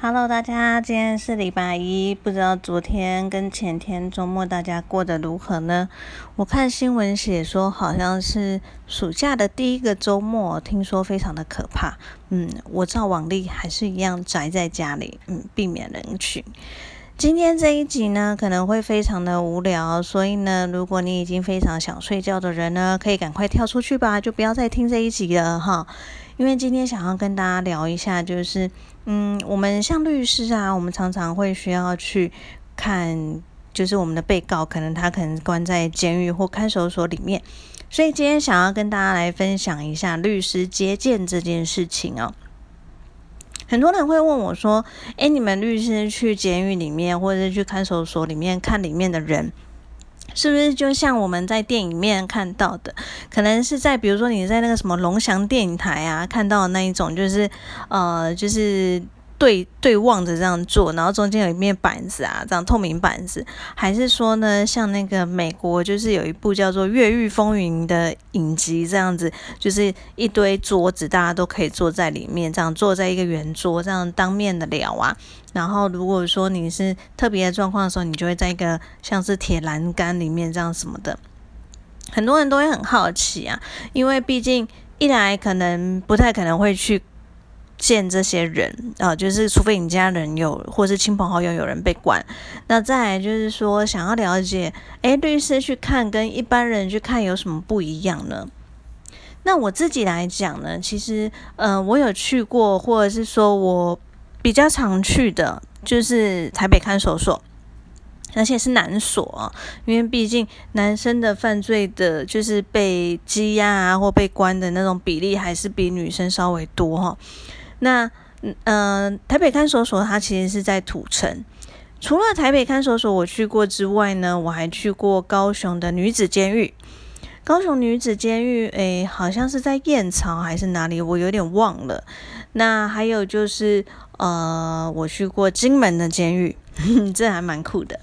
Hello，大家，今天是礼拜一，不知道昨天跟前天周末大家过得如何呢？我看新闻写说，好像是暑假的第一个周末，听说非常的可怕。嗯，我照往例还是一样宅在家里，嗯，避免人群。今天这一集呢，可能会非常的无聊，所以呢，如果你已经非常想睡觉的人呢，可以赶快跳出去吧，就不要再听这一集了哈。因为今天想要跟大家聊一下，就是，嗯，我们像律师啊，我们常常会需要去看，就是我们的被告，可能他可能关在监狱或看守所里面，所以今天想要跟大家来分享一下律师接见这件事情哦。很多人会问我说：“哎，你们律师去监狱里面，或者是去看守所里面看里面的人，是不是就像我们在电影面看到的？可能是在比如说你在那个什么龙翔电影台啊看到的那一种，就是呃，就是。”对对望着这样做，然后中间有一面板子啊，这样透明板子，还是说呢，像那个美国就是有一部叫做《越狱风云》的影集，这样子就是一堆桌子，大家都可以坐在里面，这样坐在一个圆桌，这样当面的聊啊。然后如果说你是特别的状况的时候，你就会在一个像是铁栏杆里面这样什么的。很多人都会很好奇啊，因为毕竟一来可能不太可能会去。见这些人啊，就是除非你家人有，或是亲朋好友有人被关，那再来就是说，想要了解，诶，律师去看跟一般人去看有什么不一样呢？那我自己来讲呢，其实，呃，我有去过，或者是说我比较常去的，就是台北看守所，而且是男所，因为毕竟男生的犯罪的，就是被羁押啊或被关的那种比例，还是比女生稍微多哈。那嗯，台北看守所它其实是在土城。除了台北看守所我去过之外呢，我还去过高雄的女子监狱。高雄女子监狱，诶，好像是在燕巢还是哪里，我有点忘了。那还有就是，呃，我去过金门的监狱，这还蛮酷的。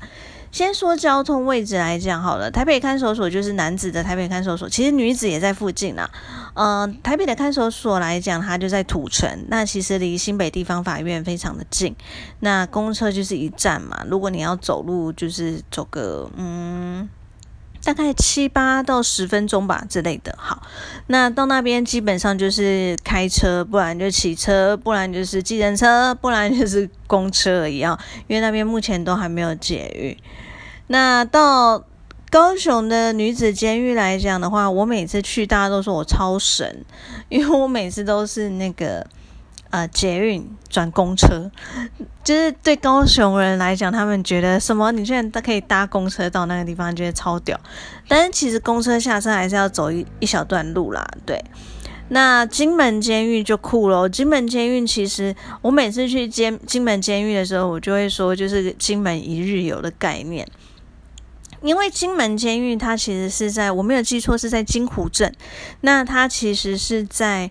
先说交通位置来讲好了，台北看守所就是男子的台北看守所，其实女子也在附近啦。呃，台北的看守所来讲，它就在土城，那其实离新北地方法院非常的近。那公车就是一站嘛，如果你要走路，就是走个嗯，大概七八到十分钟吧之类的。好，那到那边基本上就是开车，不然就骑车，不然就是计程车，不然就是公车而已啊。因为那边目前都还没有捷运。那到高雄的女子监狱来讲的话，我每次去，大家都说我超神，因为我每次都是那个呃捷运转公车，就是对高雄人来讲，他们觉得什么，你居然都可以搭公车到那个地方，觉得超屌。但是其实公车下车还是要走一一小段路啦，对。那金门监狱就酷了，金门监狱其实我每次去监金门监狱的时候，我就会说，就是金门一日游的概念。因为金门监狱它其实是在我没有记错是在金湖镇，那它其实是在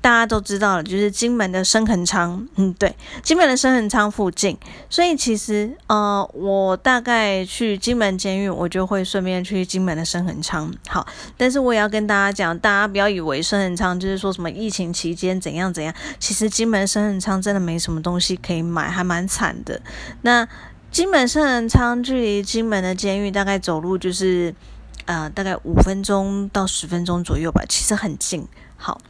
大家都知道了，就是金门的深恒仓，嗯，对，金门的深恒仓附近。所以其实呃，我大概去金门监狱，我就会顺便去金门的深恒仓。好，但是我也要跟大家讲，大家不要以为深恒仓就是说什么疫情期间怎样怎样，其实金门深恒仓真的没什么东西可以买，还蛮惨的。那金门圣人仓距离金门的监狱大概走路就是，呃，大概五分钟到十分钟左右吧，其实很近。好，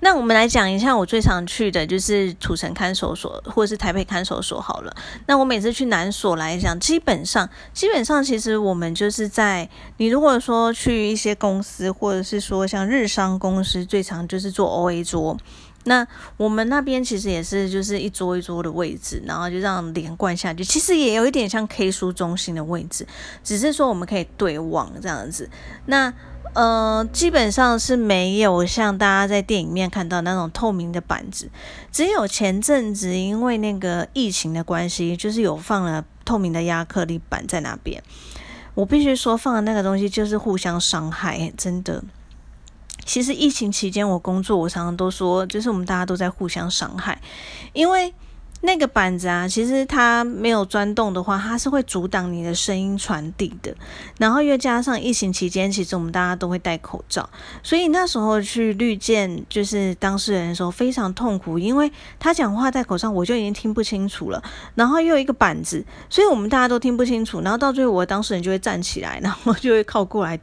那我们来讲一下我最常去的就是土城看守所或者是台北看守所好了。那我每次去南所来讲，基本上基本上其实我们就是在你如果说去一些公司或者是说像日商公司，最常就是做 O A 桌。那我们那边其实也是，就是一桌一桌的位置，然后就这样连贯下去。其实也有一点像 K 书中心的位置，只是说我们可以对望这样子。那呃，基本上是没有像大家在电影面看到那种透明的板子，只有前阵子因为那个疫情的关系，就是有放了透明的亚克力板在那边。我必须说，放的那个东西就是互相伤害，真的。其实疫情期间我工作，我常常都说，就是我们大家都在互相伤害，因为那个板子啊，其实它没有钻洞的话，它是会阻挡你的声音传递的。然后又加上疫情期间，其实我们大家都会戴口罩，所以那时候去绿见就是当事人的时候非常痛苦，因为他讲话戴口罩，我就已经听不清楚了。然后又有一个板子，所以我们大家都听不清楚。然后到最后，我的当事人就会站起来，然后就会靠过来，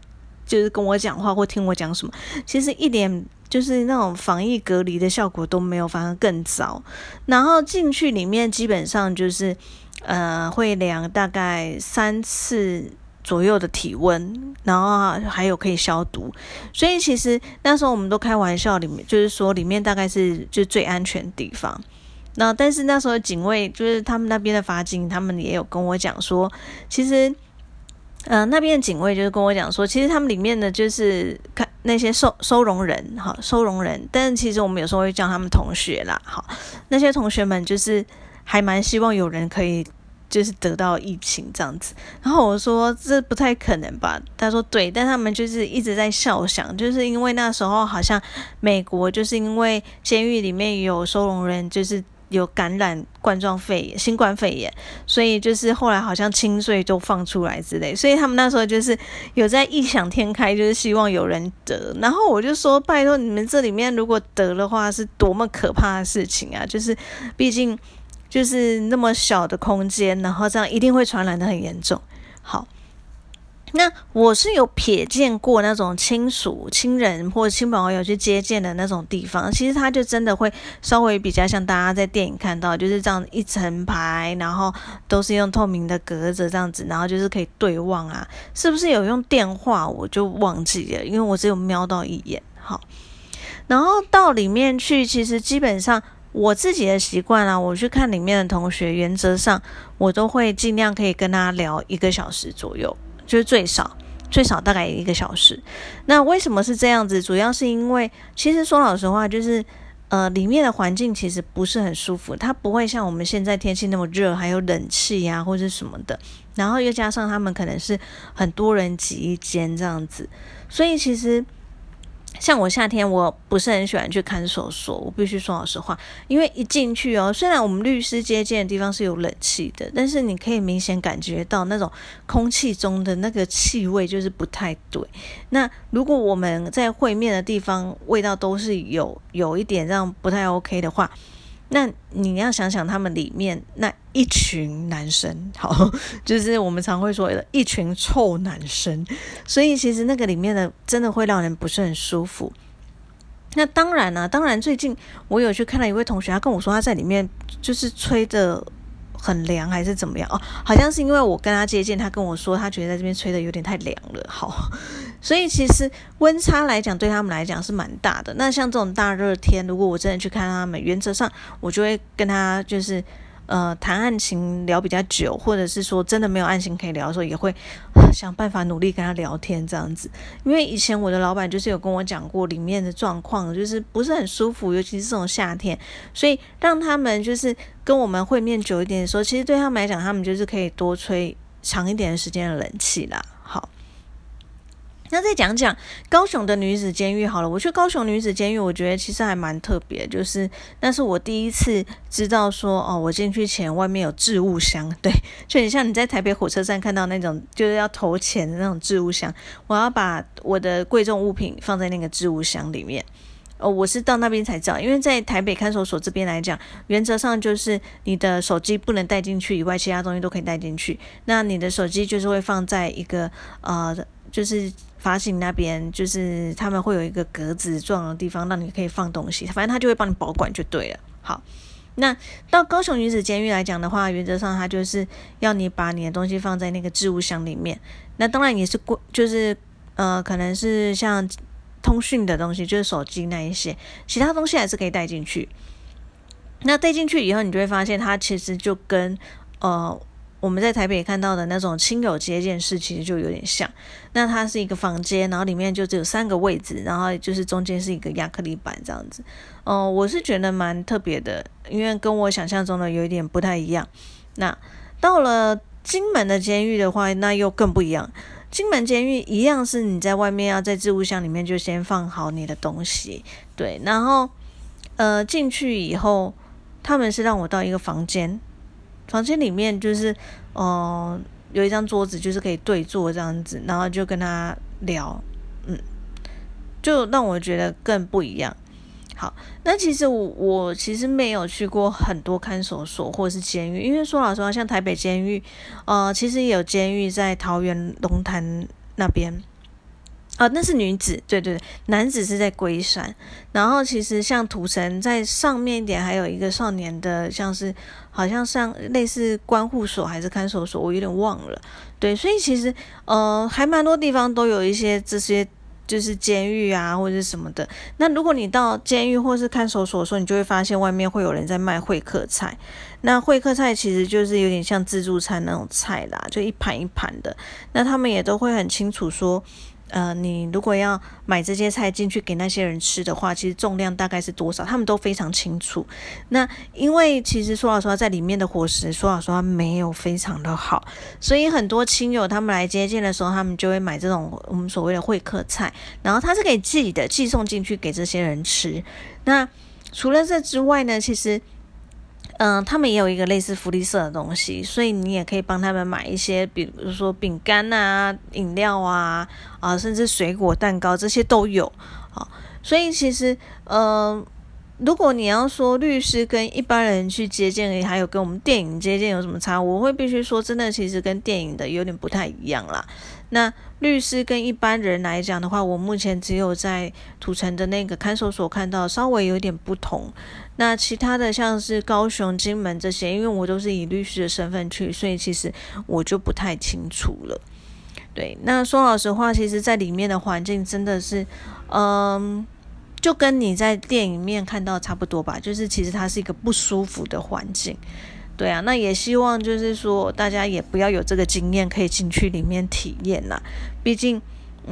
就是跟我讲话或听我讲什么。其实一点。就是那种防疫隔离的效果都没有，反而更糟。然后进去里面基本上就是，呃，会量大概三次左右的体温，然后还有可以消毒。所以其实那时候我们都开玩笑，里面就是说里面大概是就最安全地方。那但是那时候警卫就是他们那边的法警，他们也有跟我讲说，其实。呃，那边的警卫就是跟我讲说，其实他们里面的就是看那些收收容人，哈，收容人。但是其实我们有时候会叫他们同学啦，好，那些同学们就是还蛮希望有人可以就是得到疫情这样子。然后我说这不太可能吧？他说对，但他们就是一直在笑想，就是因为那时候好像美国就是因为监狱里面有收容人，就是。有感染冠状肺炎、新冠肺炎，所以就是后来好像清税都放出来之类，所以他们那时候就是有在异想天开，就是希望有人得。然后我就说：拜托你们这里面如果得的话，是多么可怕的事情啊！就是毕竟就是那么小的空间，然后这样一定会传染的很严重。好。那我是有瞥见过那种亲属、亲人或亲朋好友去接见的那种地方，其实它就真的会稍微比较像大家在电影看到，就是这样一层排，然后都是用透明的隔着这样子，然后就是可以对望啊，是不是有用电话？我就忘记了，因为我只有瞄到一眼。好，然后到里面去，其实基本上我自己的习惯啊，我去看里面的同学，原则上我都会尽量可以跟他聊一个小时左右。就是最少最少大概一个小时。那为什么是这样子？主要是因为其实说老实话，就是呃里面的环境其实不是很舒服，它不会像我们现在天气那么热，还有冷气呀或者什么的。然后又加上他们可能是很多人挤一间这样子，所以其实。像我夏天我不是很喜欢去看守所，我必须说老实话，因为一进去哦，虽然我们律师接见的地方是有冷气的，但是你可以明显感觉到那种空气中的那个气味就是不太对。那如果我们在会面的地方味道都是有有一点让不太 OK 的话。那你要想想，他们里面那一群男生，好，就是我们常会说的一群臭男生，所以其实那个里面的真的会让人不是很舒服。那当然了，当然最近我有去看到一位同学，他跟我说他在里面就是吹的。很凉还是怎么样哦？好像是因为我跟他接见，他跟我说他觉得在这边吹的有点太凉了。好，所以其实温差来讲，对他们来讲是蛮大的。那像这种大热天，如果我真的去看他们，原则上我就会跟他就是。呃，谈案情聊比较久，或者是说真的没有案情可以聊的时候，也会想办法努力跟他聊天这样子。因为以前我的老板就是有跟我讲过里面的状况，就是不是很舒服，尤其是这种夏天，所以让他们就是跟我们会面久一点的时候，其实对他们来讲，他们就是可以多吹长一点的时间的冷气啦。那再讲讲高雄的女子监狱好了。我去高雄女子监狱，我觉得其实还蛮特别，就是那是我第一次知道说，哦，我进去前外面有置物箱，对，就很像你在台北火车站看到那种就是要投钱的那种置物箱。我要把我的贵重物品放在那个置物箱里面。哦，我是到那边才知道，因为在台北看守所这边来讲，原则上就是你的手机不能带进去以外，其他东西都可以带进去。那你的手机就是会放在一个呃，就是。发行那边就是他们会有一个格子状的地方，让你可以放东西，反正他就会帮你保管就对了。好，那到高雄女子监狱来讲的话，原则上他就是要你把你的东西放在那个置物箱里面。那当然也是过，就是呃，可能是像通讯的东西，就是手机那一些，其他东西还是可以带进去。那带进去以后，你就会发现它其实就跟呃。我们在台北看到的那种亲友接见室，其实就有点像。那它是一个房间，然后里面就只有三个位置，然后就是中间是一个亚克力板这样子。哦，我是觉得蛮特别的，因为跟我想象中的有一点不太一样。那到了金门的监狱的话，那又更不一样。金门监狱一样是你在外面要在置物箱里面就先放好你的东西，对，然后呃进去以后。他们是让我到一个房间，房间里面就是呃有一张桌子，就是可以对坐这样子，然后就跟他聊，嗯，就让我觉得更不一样。好，那其实我我其实没有去过很多看守所或者是监狱，因为说老实话，像台北监狱，呃，其实也有监狱在桃园龙潭那边，啊，那是女子，对对对，男子是在龟山，然后其实像土城在上面一点，还有一个少年的，像是好像像类似关护所还是看守所，我有点忘了，对，所以其实呃还蛮多地方都有一些这些。就是监狱啊，或者什么的。那如果你到监狱或是看守所的时候，你就会发现外面会有人在卖会客菜。那会客菜其实就是有点像自助餐那种菜啦，就一盘一盘的。那他们也都会很清楚说。呃，你如果要买这些菜进去给那些人吃的话，其实重量大概是多少，他们都非常清楚。那因为其实说老实话，在里面的伙食说老实话没有非常的好，所以很多亲友他们来接见的时候，他们就会买这种我们所谓的会客菜，然后他是可以寄的，寄送进去给这些人吃。那除了这之外呢，其实。嗯，他们也有一个类似福利社的东西，所以你也可以帮他们买一些，比如说饼干啊、饮料啊，啊，甚至水果、蛋糕这些都有。好，所以其实，嗯，如果你要说律师跟一般人去接见，还有跟我们电影接见有什么差，我会必须说，真的其实跟电影的有点不太一样啦。那律师跟一般人来讲的话，我目前只有在土城的那个看守所看到稍微有点不同。那其他的像是高雄、金门这些，因为我都是以律师的身份去，所以其实我就不太清楚了。对，那说老实话，其实在里面的环境真的是，嗯，就跟你在电影面看到差不多吧，就是其实它是一个不舒服的环境。对啊，那也希望就是说大家也不要有这个经验，可以进去里面体验啦。毕竟。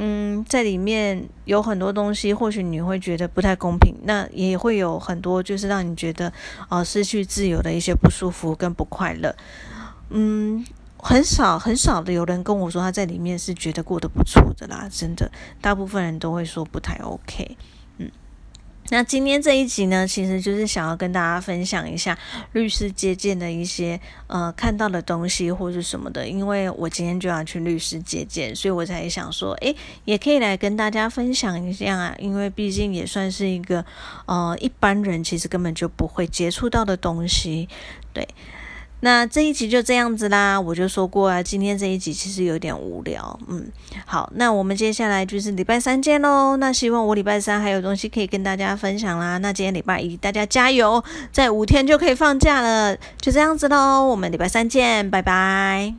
嗯，在里面有很多东西，或许你会觉得不太公平，那也会有很多就是让你觉得啊失去自由的一些不舒服跟不快乐。嗯，很少很少的有人跟我说他在里面是觉得过得不错的啦，真的，大部分人都会说不太 OK。那今天这一集呢，其实就是想要跟大家分享一下律师接见的一些呃看到的东西或者什么的，因为我今天就要去律师接见，所以我才想说，诶，也可以来跟大家分享一下啊，因为毕竟也算是一个呃一般人其实根本就不会接触到的东西，对。那这一集就这样子啦，我就说过啊，今天这一集其实有点无聊，嗯，好，那我们接下来就是礼拜三见喽。那希望我礼拜三还有东西可以跟大家分享啦。那今天礼拜一，大家加油，在五天就可以放假了，就这样子喽。我们礼拜三见，拜拜。